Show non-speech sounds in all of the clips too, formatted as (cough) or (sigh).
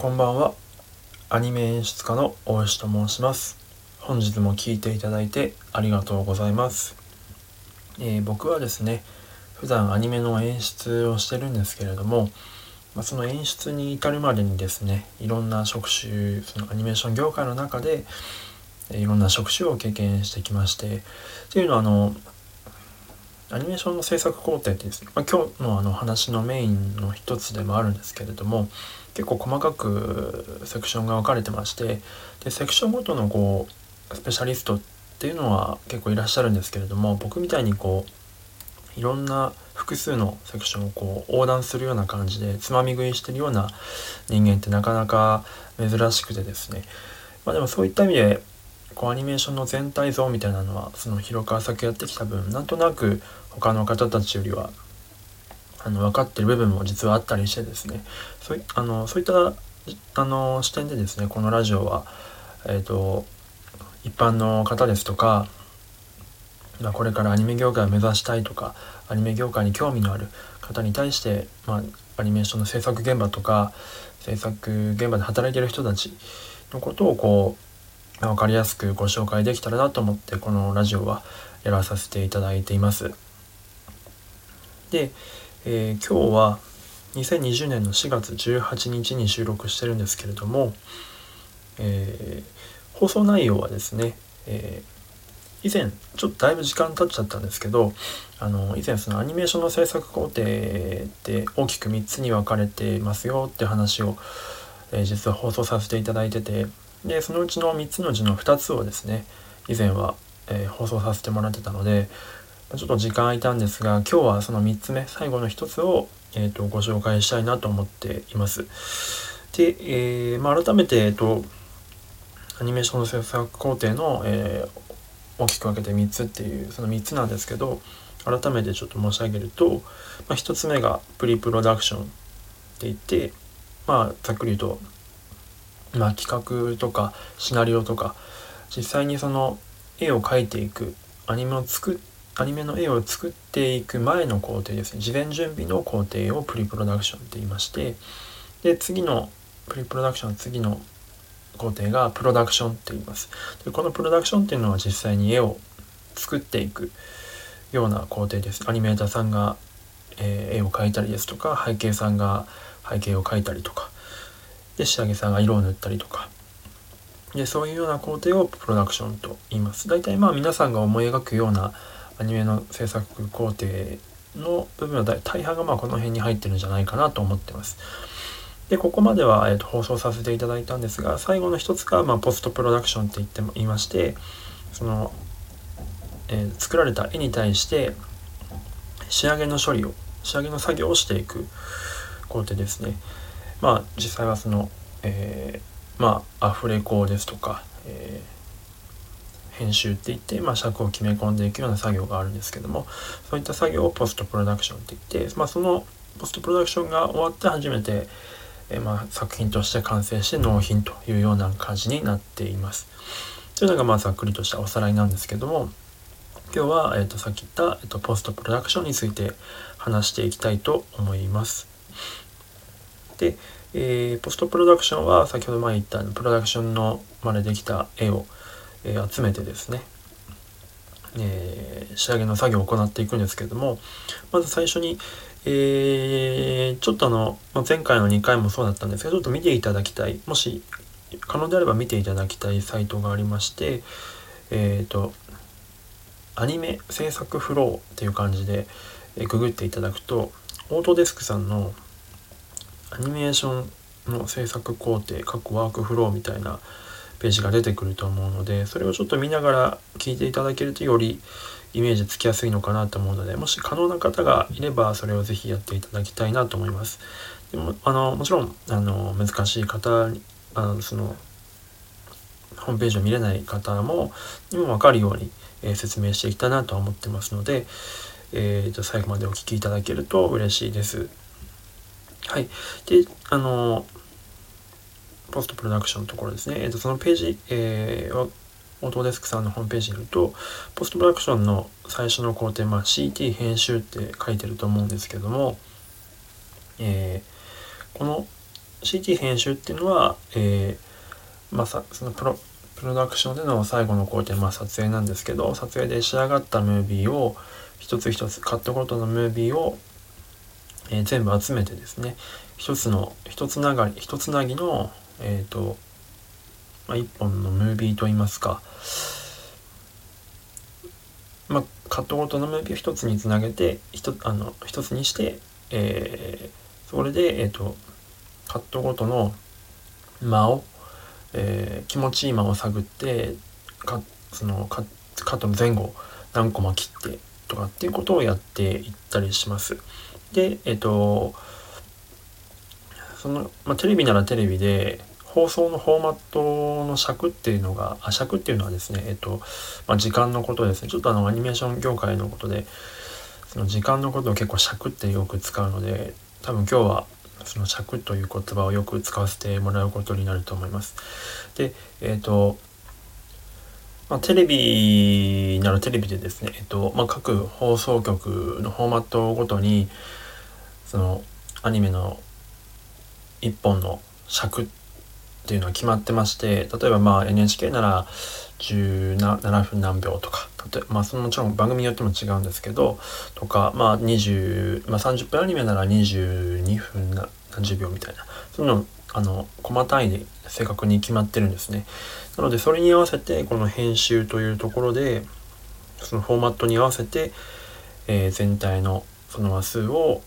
こんばんは。アニメ演出家の大石と申します。本日も聴いていただいてありがとうございます、えー、僕はですね普段アニメの演出をしてるんですけれども、まあ、その演出に至るまでにですねいろんな職種そのアニメーション業界の中でいろんな職種を経験してきましてっていうのはあのアニメーションの制作工程ってですね、まあ、今日のあの話のメインの一つでもあるんですけれども結構細かくセクションが分かれてましてでセクションごとのこうスペシャリストっていうのは結構いらっしゃるんですけれども僕みたいにこういろんな複数のセクションをこう横断するような感じでつまみ食いしてるような人間ってなかなか珍しくてですね。まあでもそういった意味でこうアニメーションの全体像みたいなのはその広川作やってきた分なんとなく他の方たちよりはあの分かってる部分も実はあったりしてですねそういあのそういったあの視点でですねこのラジオは、えーと、一般の方ですとか、まあ、これからアニメ業界を目指したいとかアニメ業界に興味のある方に対して、まあ、アニメーションの制作現場とか制作現場で働いてる人たちのことをこう分かりやすくご紹介できたらなと思ってこのラジオはやらさせていただいています。で、えー、今日は2020年の4月18日に収録してるんですけれども、えー、放送内容はですね、えー、以前ちょっとだいぶ時間経っちゃったんですけどあの以前そのアニメーションの制作工程って大きく3つに分かれてますよって話を、えー、実は放送させていただいててでそのうちの3つのうちの2つをですね以前は、え放送させてもらってたのでちょっと時間空いたんですが今日はその3つ目最後の1つを、えーと、ご紹介したいなと思っています。で、えー、まあ、改めて、えーと、アニメーションの制作工程の、えー、大きく分けて3つっていうその3つなんですけど改めてちょっと申し上げると、まあ、1つ目がプリプロダクションって言ってまあざっくり言うと、まあ、企画とかシナリオとか実際にその絵を描いていくアニメを作ってアニメの絵を作っていく前の工程ですね。事前準備の工程をプリプロダクションって言いましてで次のプリプロダクション次の工程がプロダクションって言います。でこのプロダクションっていうのは実際に絵を作っていくような工程です。アニメーターさんが、え、絵を描いたりですとか背景さんが背景を描いたりとかで仕上げさんが色を塗ったりとか。でそういうような工程をプロダクションと言います。大体まあ皆さんが思い描くようなアニメの制作工程の部分は大半がまあこの辺に入ってるんじゃないかなと思ってます。でここまでは、えーと、放送させていただいたんですが最後の一つが、まあ、ポストプロダクションって言っても言いましてその、えー、作られた絵に対して仕上げの処理を仕上げの作業をしていく工程ですね。まあ実際はその、えー、まあアフレコですとか、えー編集って言って、まあ、尺を決め込んでいくような作業があるんですけどもそういった作業をポストプロダクションって言って、まあ、そのポストプロダクションが終わって初めて、え、まあ、作品として完成して納品というような感じになっています。というのがまあざっくりとしたおさらいなんですけども今日は、えー、とさっき言った、えー、とポストプロダクションについて話していきたいと思います。で、えー、ポストプロダクションは先ほど前言ったプロダクションのまでできた絵をえー、集めてですね、えー、仕上げの作業を行っていくんですけどもまず最初に、えー、ちょっとあの、ま、前回の2回もそうだったんですけどちょっと見ていただきたいもし可能であれば見ていただきたいサイトがありましてえっ、ー、とアニメ制作フローっていう感じで、えググっていただくとオートデスクさんのアニメーションの制作工程各ワークフローみたいなページが出てくると思うのでそれをちょっと見ながら聞いていただけるとよりイメージつきやすいのかなと思うのでもし可能な方がいればそれを是非やっていただきたいなと思います。でもあのもちろんあの難しい方にあのそのホームページを見れない方もにも分かるように、えー、説明していきたいなと思ってますので、えーと、最後までお聴きいただけると嬉しいです。はい。で、あのポストプロダクションのところですね、えー、とそのページ、えー、オートデスクさんのホームページにいると、ポストプロダクションの最初の工程、まあ、CT 編集って書いてると思うんですけども、えー、この CT 編集っていうのは、えー、まあ、さそのプロプロダクションでの最後の工程、まあ、撮影なんですけど撮影で仕上がったムービーを一つ一つカットごとのムービーを、えー、全部集めてですね一つの一つながり一つなぎのえっ、ー、と、まあ、一本のムービーといいますかまあ、カットごとのムービーを一つにつなげて一あの一つにして、えー、それで、えーと、カットごとの間を、えー、気持ちいい間を探ってかそのカカットの前後何コマ切ってとかっていうことをやっていったりします。でえっ、ー、とその、まあ、テレビならテレビで放送のフォーマットの尺っていうのが、あ尺っていうのはですね、えっと、まあ、時間のことですね。ちょっとあのアニメーション業界のことで、その時間のことを結構尺ってよく使うので、多分今日はその尺という言葉をよく使わせてもらうことになると思います。で、えっと、まあ、テレビならテレビでですね、えっと、まあ、各放送局のフォーマットごとに、そのアニメの一本の尺っていうのは決まってまして例えばまあ NHK なら17分何秒とか例えまあそのもちろん番組によっても違うんですけどとかまあ20、まあ、30分アニメなら22分何十秒みたいなそういうのあの細単位で正確に決まってるんですね。なのでそれに合わせてこの編集というところでそのフォーマットに合わせて、えー、全体のその話数を、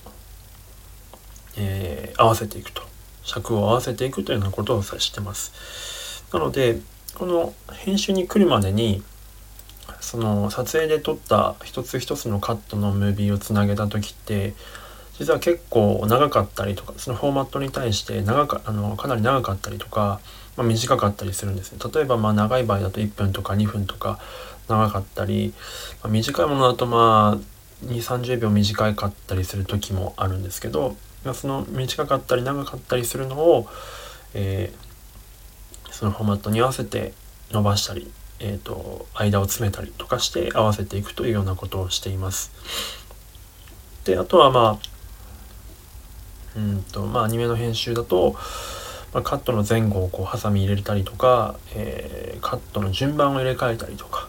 えー、合わせていくと尺を合わせていくというようなことを指してます。なのでこの編集に来るまでにその撮影で撮った一つ一つのカットのムービーをつなげた時って実は結構長かったりとかそのフォーマットに対して長かあのかなり長かったりとか、まあ、短かったりするんですね。例えばまあ長い場合だと1分とか2分とか長かったり、まあ、短いものだとまあ2 3 0秒短かったりする時もあるんですけどその短かったり長かったりするのを、えー、そのフォーマットに合わせて伸ばしたり、えーと、間を詰めたりとかして合わせていくというようなことをしています。であとはまあうんとまあアニメの編集だと、まあ、カットの前後をこうハサミ入れたりとか、えー、カットの順番を入れ替えたりとか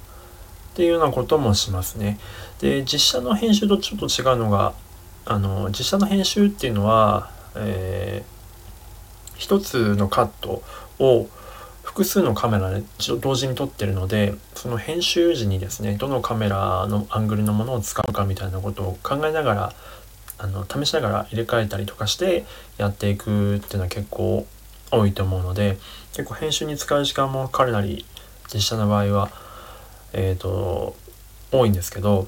っていうようなこともしますね。で実写の編集とちょっと違うのがあの実写の編集っていうのは、えー、一つのカットを複数のカメラで同時に撮ってるのでその編集時にですねどのカメラのアングルのものを使うかみたいなことを考えながらあの試しながら入れ替えたりとかしてやっていくっていうのは結構多いと思うので結構編集に使う時間も彼なり実写の場合はえっ、ー、と多いんですけど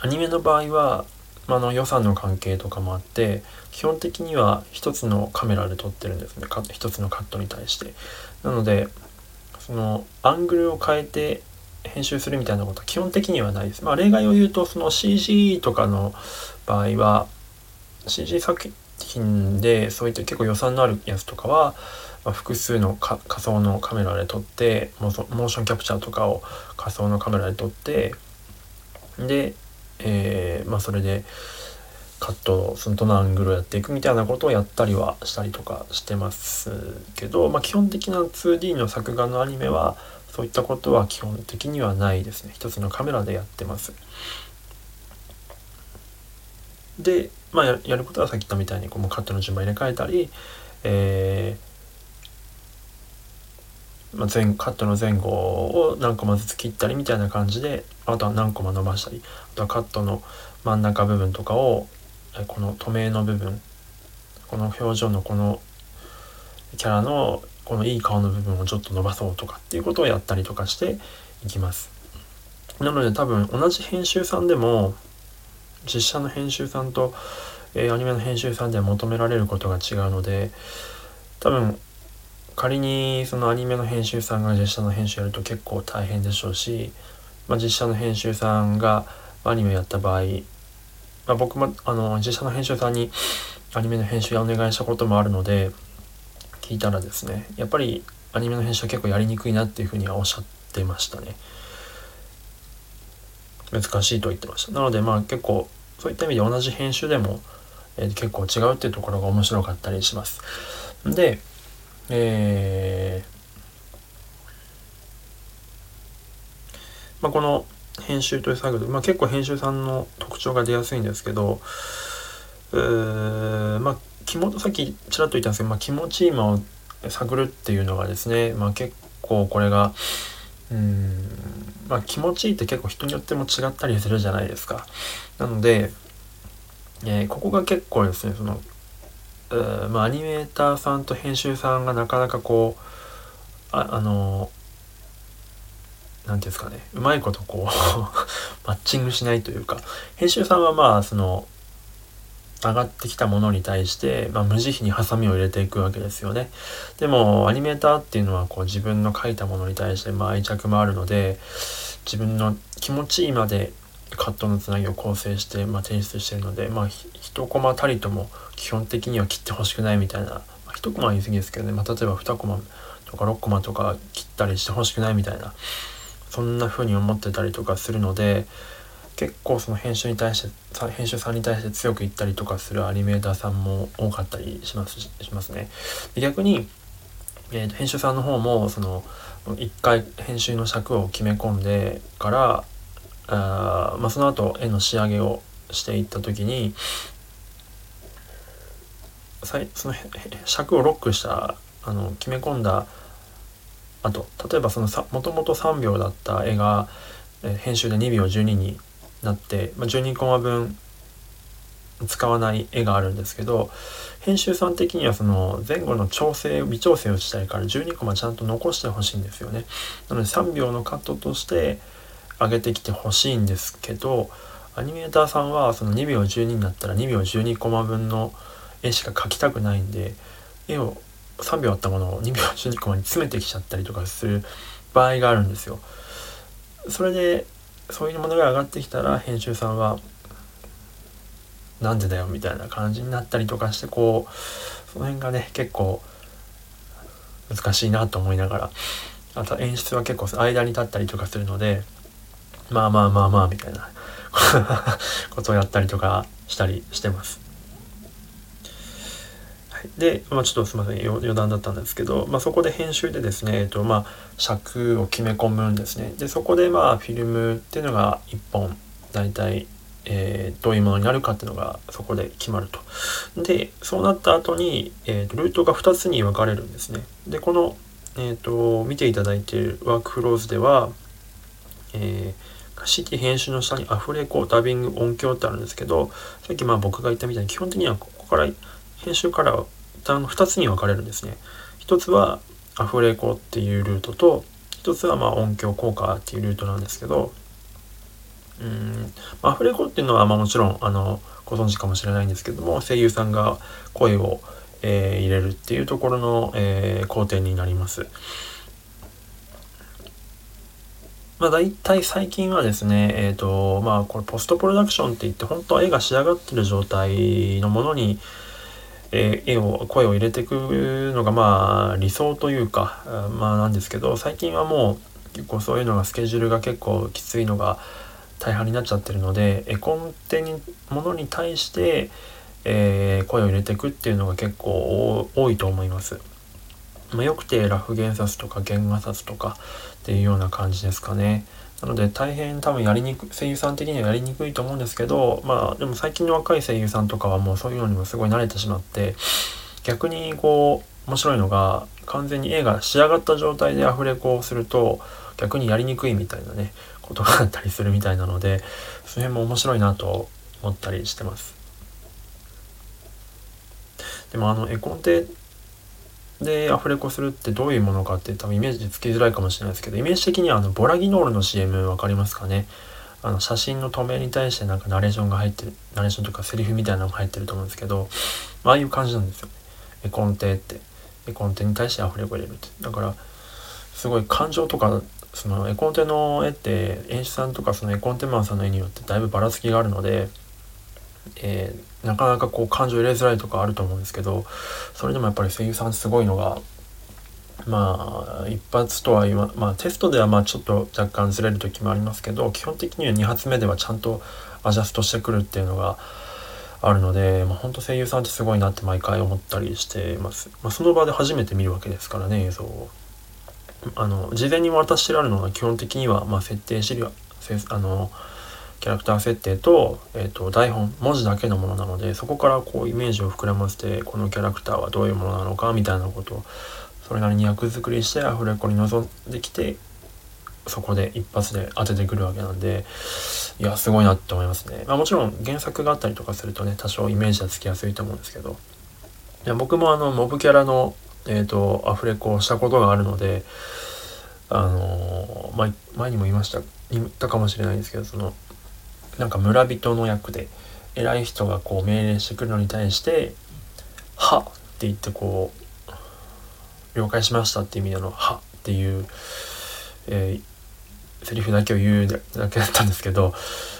アニメの場合はまあ、の予算の関係とかもあって基本的には一つのカメラで撮ってるんですね一つのカットに対してなのでそのアングルを変えて編集するみたいなことは基本的にはないです。まあ、例外を言うとその CG とかの場合は CG 作品でそういった結構予算のあるやつとかは、ま、複数の仮想のカメラで撮ってモーションキャプチャーとかを仮想のカメラで撮ってでえー、まあ、それでカットそのどのアングルをやっていくみたいなことをやったりはしたりとかしてますけど、まあ、基本的な 2D の作画のアニメはそういったことは基本的にはないですね。一つのカメラでやってます。でまあやることはさっき言ったみたいにこのカットの順番入れ替えたり、えーまあ、前カットの前後を何コマずつ切ったりみたいな感じであとは何コマ伸ばしたりあとはカットの真ん中部分とかをこの透明の部分この表情のこのキャラのこのいい顔の部分をちょっと伸ばそうとかっていうことをやったりとかしていきます。なので多分同じ編集さんでも実写の編集さんと、えー、アニメの編集さんでは求められることが違うので多分仮にそのアニメの編集さんが実写の編集やると結構大変でしょうしまあ、実写の編集さんがアニメやった場合、まあ、僕もあの実写の編集さんにアニメの編集やお願いしたこともあるので聞いたらですねやっぱりアニメの編集は結構やりにくいなっていうふうにはおっしゃってましたね。難しいと言ってました。なのでまあ結構そういった意味で同じ編集でも、えー、結構違うっていうところが面白かったりします。で、えー、まあ、この編集という作業で、まあ、結構編集さんの特徴が出やすいんですけど、えー、まあ気もさっきちらっと言ったんですけど、まあ、気持ちいい間を探るっていうのがですね、まあ、結構これがうんまあ気持ちいいって結構人によっても違ったりするじゃないですか。なので、えー、ここが結構ですねその、えー、まあ、アニメーターさんと編集さんがなかなかこうああの何て言うんですかねうまいことこう (laughs) マッチングしないというか編集さんはまあその上がってきたものに対して、まあ、無慈悲にハサミを入れていくわけですよね。でもアニメーターっていうのはこう自分の書いたものに対してまあ愛着もあるので自分の気持ちいいまでカットのつなぎを構成して、まあ、提出してるので、まあ、1コマたりとも基本的には切ってほしくないみたいな、まあ、1コマは言い過ぎですけどね、まあ、例えば2コマとか6コマとか切ったりしてほしくないみたいな。そんな風に思ってたりとかするので結構その編集に対して編集さんに対して強く言ったりとかするアニメーターさんも多かったりしますしますね。で逆に、えーと、編集さんの方もその一回編集の尺を決め込んでからあ、まあ、その後絵の仕上げをしていった時にその尺をロックしたあの決め込んだ後例えばそのもともと3秒だった絵がえ編集で2秒12になって、まあ、12コマ分使わない絵があるんですけど編集さん的にはその前後の調整微調整をしたいから12コマちゃんと残してほしいんですよね。なので3秒のカットとして上げてきてほしいんですけどアニメーターさんはその2秒12になったら2秒12コマ分の絵しか描きたくないんで絵を3秒あったものを2秒12コマに詰めてきちゃったりとかする場合があるんですよ。それでそういうものが上がってきたら編集さんはなんでだよみたいな感じになったりとかしてこうその辺がね結構難しいなと思いながらあと演出は結構間に立ったりとかするのでまあまあまあまあみたいなことをやったりとかしたりしてます。で、まあ、ちょっとすみません余談だったんですけど、まあ、そこで編集でですね、えっとまあ、尺を決め込むんですね。でそこでまあフィルムっていうのが1本大体、えー、どういうものになるかっていうのがそこで決まると。でそうなった後に、えーと、ルートが2つに分かれるんですね。でこの、えーと、見ていただいているワークフローズでは、えー式編集の下にアフレコダビング音響ってあるんですけどさっきまあ僕が言ったみたいに基本的にはここから編集から旦2つに分かれるんですね。一つはアフレコっていうルートと一つはま音響効果っていうルートなんですけどうんアフレコっていうのはまあもちろんあのご存知かもしれないんですけども声優さんが声を、えー、入れるっていうところの、えー、工程になります。まあ大体最近はですね、えっ、ー、と、まあこれポストプロダクションって言って本当は絵が仕上がってる状態のものに、えー、絵を声を入れていくのがまあ理想というかまあなんですけど最近はもう結構そういうのがスケジュールが結構きついのが大半になっちゃってるので絵コンテにものに対して、えー、声を入れていくっていうのが結構多いと思います。まあ、よくてラフ減刷とか原画札とかっていうような感じですかね。なので大変多分やりにく声優さん的にはやりにくいと思うんですけどまあでも最近の若い声優さんとかはもうそういうのにもすごい慣れてしまって逆にこう面白いのが完全に絵が仕上がった状態でアフレコをすると逆にやりにくいみたいなねことがあったりするみたいなのでその辺も面白いなと思ったりしてます。でもあの絵コンテでアフレコするってどういうものかって多分イメージつきづらいかもしれないですけどイメージ的にはあのボラギノールの CM 分かりますかね？あの写真の透明に対してなんかナレーションが入ってるナレーションとかセリフみたいなのが入ってると思うんですけど、まああいう感じなんですよ。ね絵コンテって。絵コンテに対してアフレコ入れるって。だからすごい感情とかその絵コンテの絵って演出さんとかその絵コンテマンさんの絵によってだいぶばらつきがあるのでえー、なかなかこう感情入れづらいとかあると思うんですけどそれでもやっぱり声優さんすごいのがまあ一発とは言わまあテストではまあちょっと若干ずれる時もありますけど基本的には2発目ではちゃんとアジャストしてくるっていうのがあるので、まあ、本当声優さんってすごいなって毎回思ったりしてます。まあ、その場で初めて見るわけですからね映像を。あの事前に渡してあるのは基本的には、まあ、設定資料あのキャラクター設定と,、えーと、台本文字だけのものなのでそこからこうイメージを膨らませてこのキャラクターはどういうものなのかみたいなことをそれなりに役作りしてアフレコに臨んできてそこで一発で当ててくるわけなんでいやすごいなって思いますね、まあ、もちろん原作があったりとかするとね多少イメージはつきやすいと思うんですけど。いや僕もあのモブキャラの、えーと、アフレコをしたことがあるのであのー、ま前にも言いました言ったかもしれないんですけどそのなんか村人の役で偉い人がこう命令してくるのに対して「は」って言ってこう「了解しました」っていう意味での「は」っていう、えーセリフだけを言うだけだったんですけど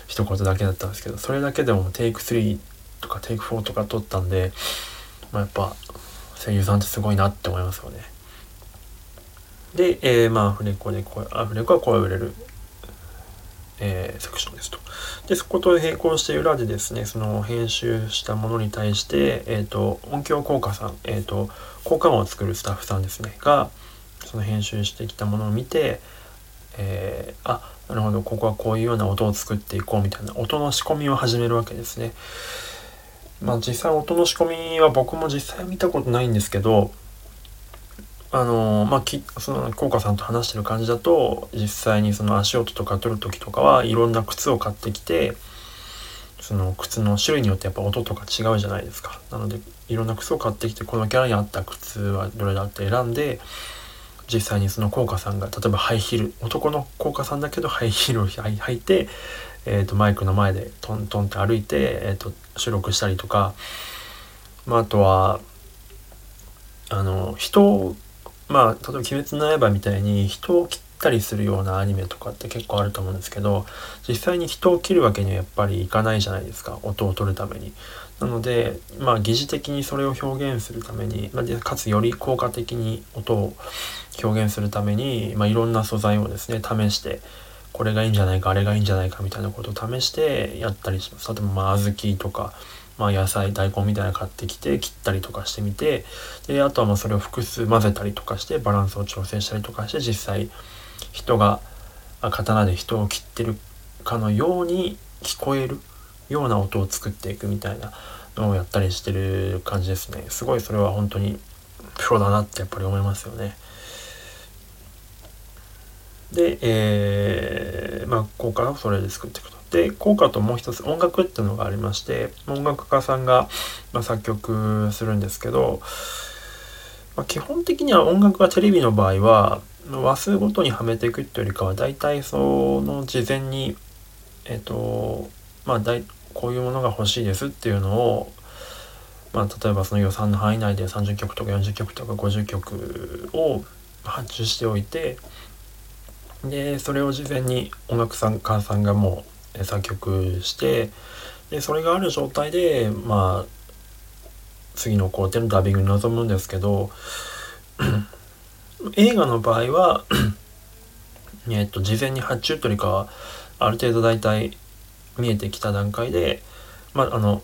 一言だけだったんですけどそれだけでもテイク3とかテイク4とか撮ったんで、まあ、やっぱ声優さんってすごいなって思いますよね。で、えー、まあアフレコでアフレコは声を入れる、えー、セクションですと。でそこと並行して裏でですねその編集したものに対して、えーと、音響効果さん、えーと効果音を作るスタッフさんですねがその編集してきたものを見てえー、あなるほどここはこういうような音を作っていこうみたいな音の仕込みを始めるわけですね。まあ実際音の仕込みは僕も実際見たことないんですけどあのまあきその効果さんと話してる感じだと実際にその足音とか取る時とかはいろんな靴を買ってきてその靴の種類によってやっぱ音とか違うじゃないですか。なのでいろんな靴を買ってきてこのキャラに合った靴はどれだって選んで実際にその効果さんが例えばハイヒール男の効果さんだけどハイヒールを履いて、えーと、マイクの前でトントンって歩いて、えーと、収録したりとか、まあ、あとはあの人をまあ例えば「鬼滅の刃」みたいに人を切ったりするようなアニメとかって結構あると思うんですけど実際に人を切るわけにはやっぱりいかないじゃないですか音を取るために。なので、まあ、疑似的にそれを表現するために、ま、かつより効果的に音を表現するために、まあ、いろんな素材をですね試してこれがいいんじゃないかあれがいいんじゃないかみたいなことを試してやったりします。例えば、まあ、小豆とか、まあ、野菜大根みたいなの買ってきて切ったりとかしてみてであとはまあそれを複数混ぜたりとかしてバランスを調整したりとかして実際人が刀で人を切ってるかのように聞こえるような音を作っていくみたいなのをやったりしてる感じですね。すごいそれは本当にプロだなってやっぱり思いますよね。で、えー、まあ効果をそれで作っていくと。で効果ともう一つ音楽っていうのがありまして音楽家さんが、まあ、作曲するんですけど、まあ、基本的には音楽がテレビの場合は話数ごとにはめていくっていうよりかは大体その事前にえっ、ー、とまあ大こういうものが欲しいですっていうのを、まあ、例えばその予算の範囲内で30曲とか40曲とか50曲を発注しておいてでそれを事前に音楽さん家さんがもう作曲してでそれがある状態でまあ次の工程のダビングに臨むんですけど (clears throat) 映画の場合は (clears throat) えっと事前に発注というかある程度大体見えてきた段階で、まあ、あの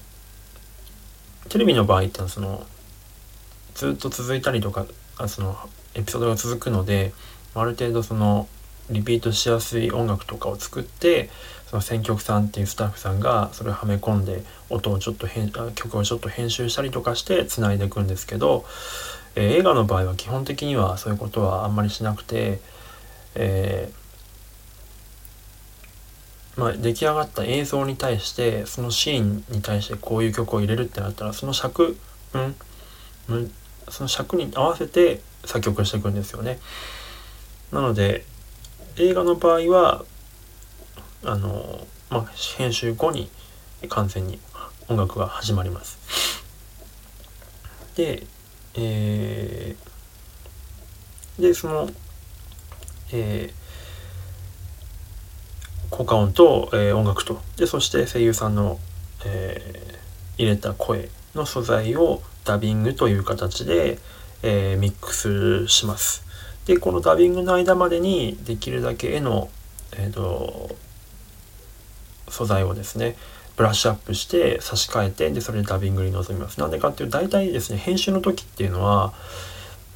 テレビの場合ってのはそのずっと続いたりとかあそのエピソードが続くのである程度そのリピートしやすい音楽とかを作ってその選曲さんっていうスタッフさんがそれをはめ込んで音をちょっと編曲をちょっと編集したりとかしてつないでいくんですけど、えー、映画の場合は基本的にはそういうことはあんまりしなくて、えーまあ、出来上がった映像に対してそのシーンに対してこういう曲を入れるってなったらその尺、うん、うん、その尺に合わせて作曲していくんですよね。なので映画の場合はあの、まあ、編集後に完全に音楽が始まります。で、えー、でその、えー効果音と、えー、音楽とでそして声優さんの、えー、入れた声の素材をダビングという形で、えー、ミックスします。でこのダビングの間までにできるだけ絵の、えーと、素材をですね、ブラッシュアップして差し替えてでそれでダビングに臨みます。なんでかっていうと大体ですね編集の時っていうのは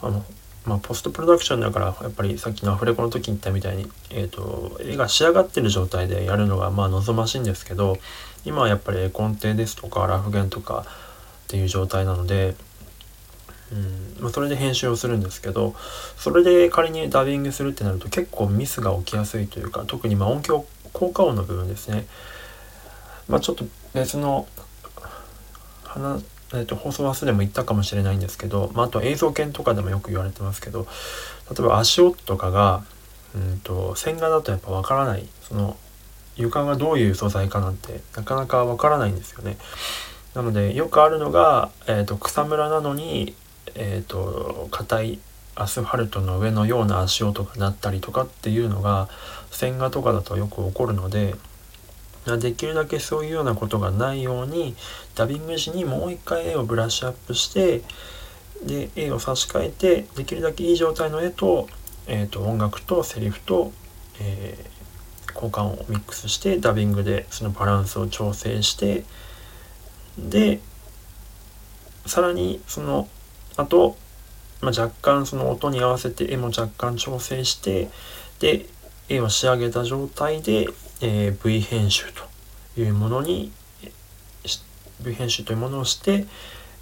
あのまあ、ポストプロダクションだからやっぱりさっきのアフレコの時に言ったみたいに、えーと、絵が仕上がってる状態でやるのがまあ望ましいんですけど今はやっぱり絵コンテですとかラフゲンとかっていう状態なので、うんまあ、それで編集をするんですけどそれで仮にダビングするってなると結構ミスが起きやすいというか特にま音響効果音の部分ですね。まあ、ちょっと別の話えーと、放送はすでも言ったかもしれないんですけど、まあ、あと映像犬とかでもよく言われてますけど例えば足音とかが、うんと、線画だとやっぱ分からないその床がどういう素材かなんてなかなか分からないんですよね。なのでよくあるのが、えーと、草むらなのにえっ、ー、と硬いアスファルトの上のような足音が鳴ったりとかっていうのが線画とかだとよく起こるのでできるだけそういうようなことがないようにダビング時にもう一回絵をブラッシュアップしてで絵を差し替えてできるだけいい状態の絵と,、えーと、音楽とセリフと、えー、交換をミックスしてダビングでそのバランスを調整してでさらにその後、まあ、若干その音に合わせて絵も若干調整してで絵を仕上げた状態でえー、V 編集というものに V 編集というものをして、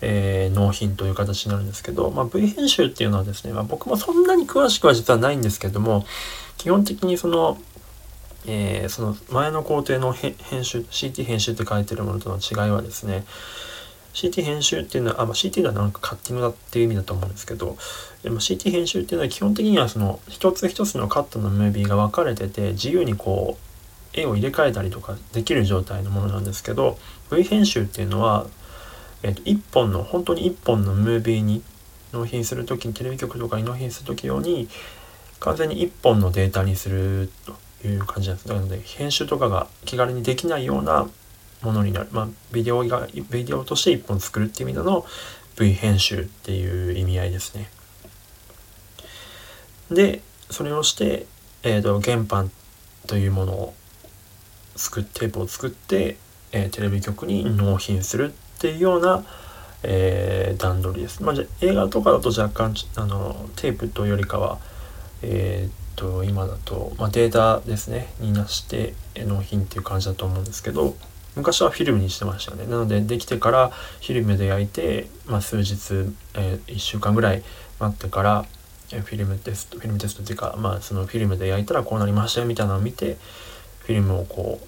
えー、納品という形になるんですけど、まあ、V 編集っていうのはですね、まあ、僕もそんなに詳しくは実はないんですけども基本的にその,、えー、その前の工程の編集 CT 編集って書いてるものとの違いはですね CT 編集っていうのは、あまあ、CT ではなんかカッティングだっていう意味だと思うんですけど、でも CT 編集っていうのは基本的にはその一つ一つのカットのムービーが分かれてて自由にこう絵を入れ替えたりとかできる状態のものなんですけど V 編集っていうのは、えー、と1本の本当に1本のムービーに納品する時にテレビ局とかに納品する時用に完全に1本のデータにするという感じなんです。なので編集とかが気軽にできないようなものになる。まあビデオがビデオとして1本作るっていう意味での V 編集っていう意味合いですね。でそれをして、えーと原版というものを作テープを作って、えー、テレビ局に納品するっていうような、えー、段取りです。まあ、じゃ映画とかだと若干あのテープというよりかは、えー、っと今だと、まあ、データですね。になして納品っていう感じだと思うんですけど昔はフィルムにしてましたよね。なのでできてからフィルムで焼いて、まあ、数日、えー、1週間ぐらい待ってからフィルムテストフィルムテストっていうか、まあ、そのフィルムで焼いたらこうなりましたよみたいなのを見てフィルムをこ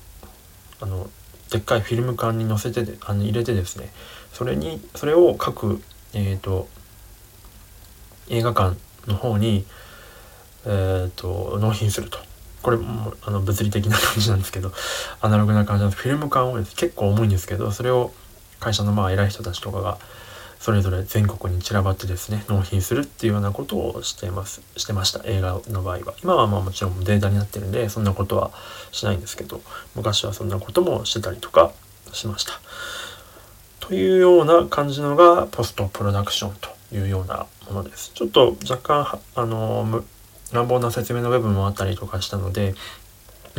うあのでっかいフィルム管に載せてあの入れてですねそれにそれを各、えーと、映画館の方に、えーと、納品するとこれもあの物理的な感じなんですけどアナログな感じなんです。フィルム管を結構重いんですけどそれを会社のまあ偉い人たちとかがそれぞれ全国に散らばってですね納品するっていうようなことをしてます。してました映画の場合は。今はまあもちろんデータになってるんでそんなことはしないんですけど昔はそんなこともしてたりとかしました。というような感じのがポストプロダクションというようなものです。ちょっと若干あの乱暴な説明の部分もあったりとかしたので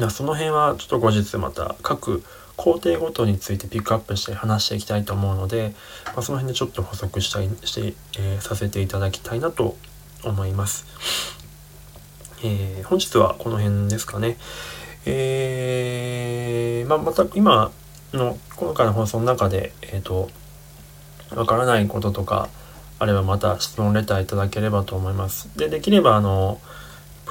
その辺はちょっと後日また各工程ごとについてピックアップして話していきたいと思うので、まあ、その辺でちょっと補足したいして、えー、させていただきたいなと思います。えー、本日はこの辺ですかね。えー、まあ、また今の今回の放送の中で、えっ、ー、と、わからないこととかあればまた質問レターいただければと思います。で、できればあの、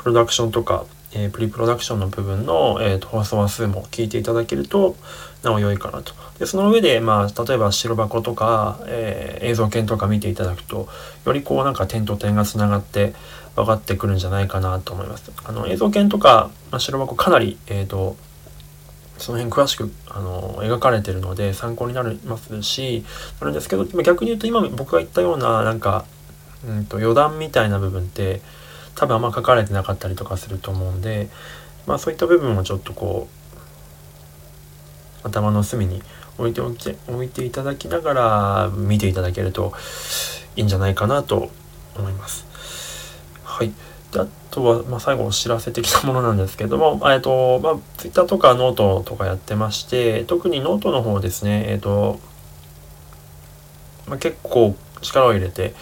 プロダクションとかえー、プリプロダクションの部分の、えーと、放送話数も聞いていただけるとなお良いかなと。でその上で、まあ、例えば白箱とか、えー、映像研とか見ていただくとよりこうなんか点と点がつながって分かってくるんじゃないかなと思います。あの映像研とか、まあ、白箱かなり、えーと、その辺詳しくあの描かれてるので参考になりますしなるんですけど逆に言うと今僕が言ったようななんか、うんと余談みたいな部分って多分あんま書かれてなかったりとかすると思うんでまあそういった部分をちょっとこう頭の隅に置いておき置いていただきながら見ていただけるといいんじゃないかなと思います。はい。であとは、まあ、最後お知らせ的なものなんですけども、えっと、まあ、Twitter とかノートとかやってまして、特にノートの方ですね、えっと、まあ、結構力を入れて、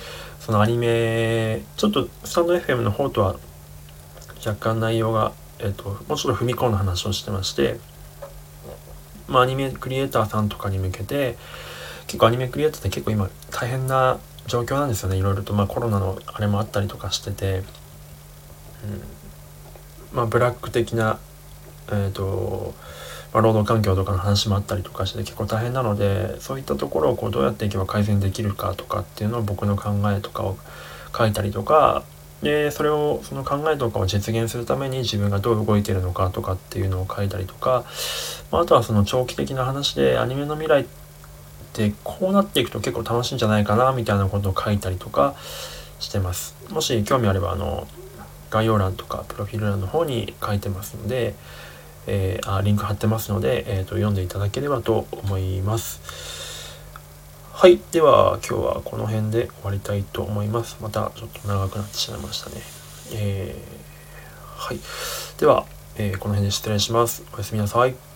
そのアニメ、ちょっとスタンド FM の方とは若干内容が、えっと、もうちょっと踏み込んだ話をしてまして、まあ、アニメクリエイターさんとかに向けて、結構アニメクリエイターって結構今大変な状況なんですよね。いろいろと、まあ、コロナのあれもあったりとかしてて、うんまあ、ブラック的な、えーとまあ、労働環境とかの話もあったりとかして結構大変なのでそういったところをこうどうやっていけば改善できるかとかっていうのを僕の考えとかを書いたりとかでそれをその考えとかを実現するために自分がどう動いてるのかとかっていうのを書いたりとか、まあ、あとはその長期的な話でアニメの未来ってこうなっていくと結構楽しいんじゃないかなみたいなことを書いたりとかしてます。もし興味あればあの概要欄とかプロフィール欄の方に書いてますので、えー、あリンク貼ってますので、えーと、読んでいただければと思います。はい。では、今日はこの辺で終わりたいと思います。またちょっと長くなってしまいましたね。えー、はい。では、えー、この辺で失礼します。おやすみなさい。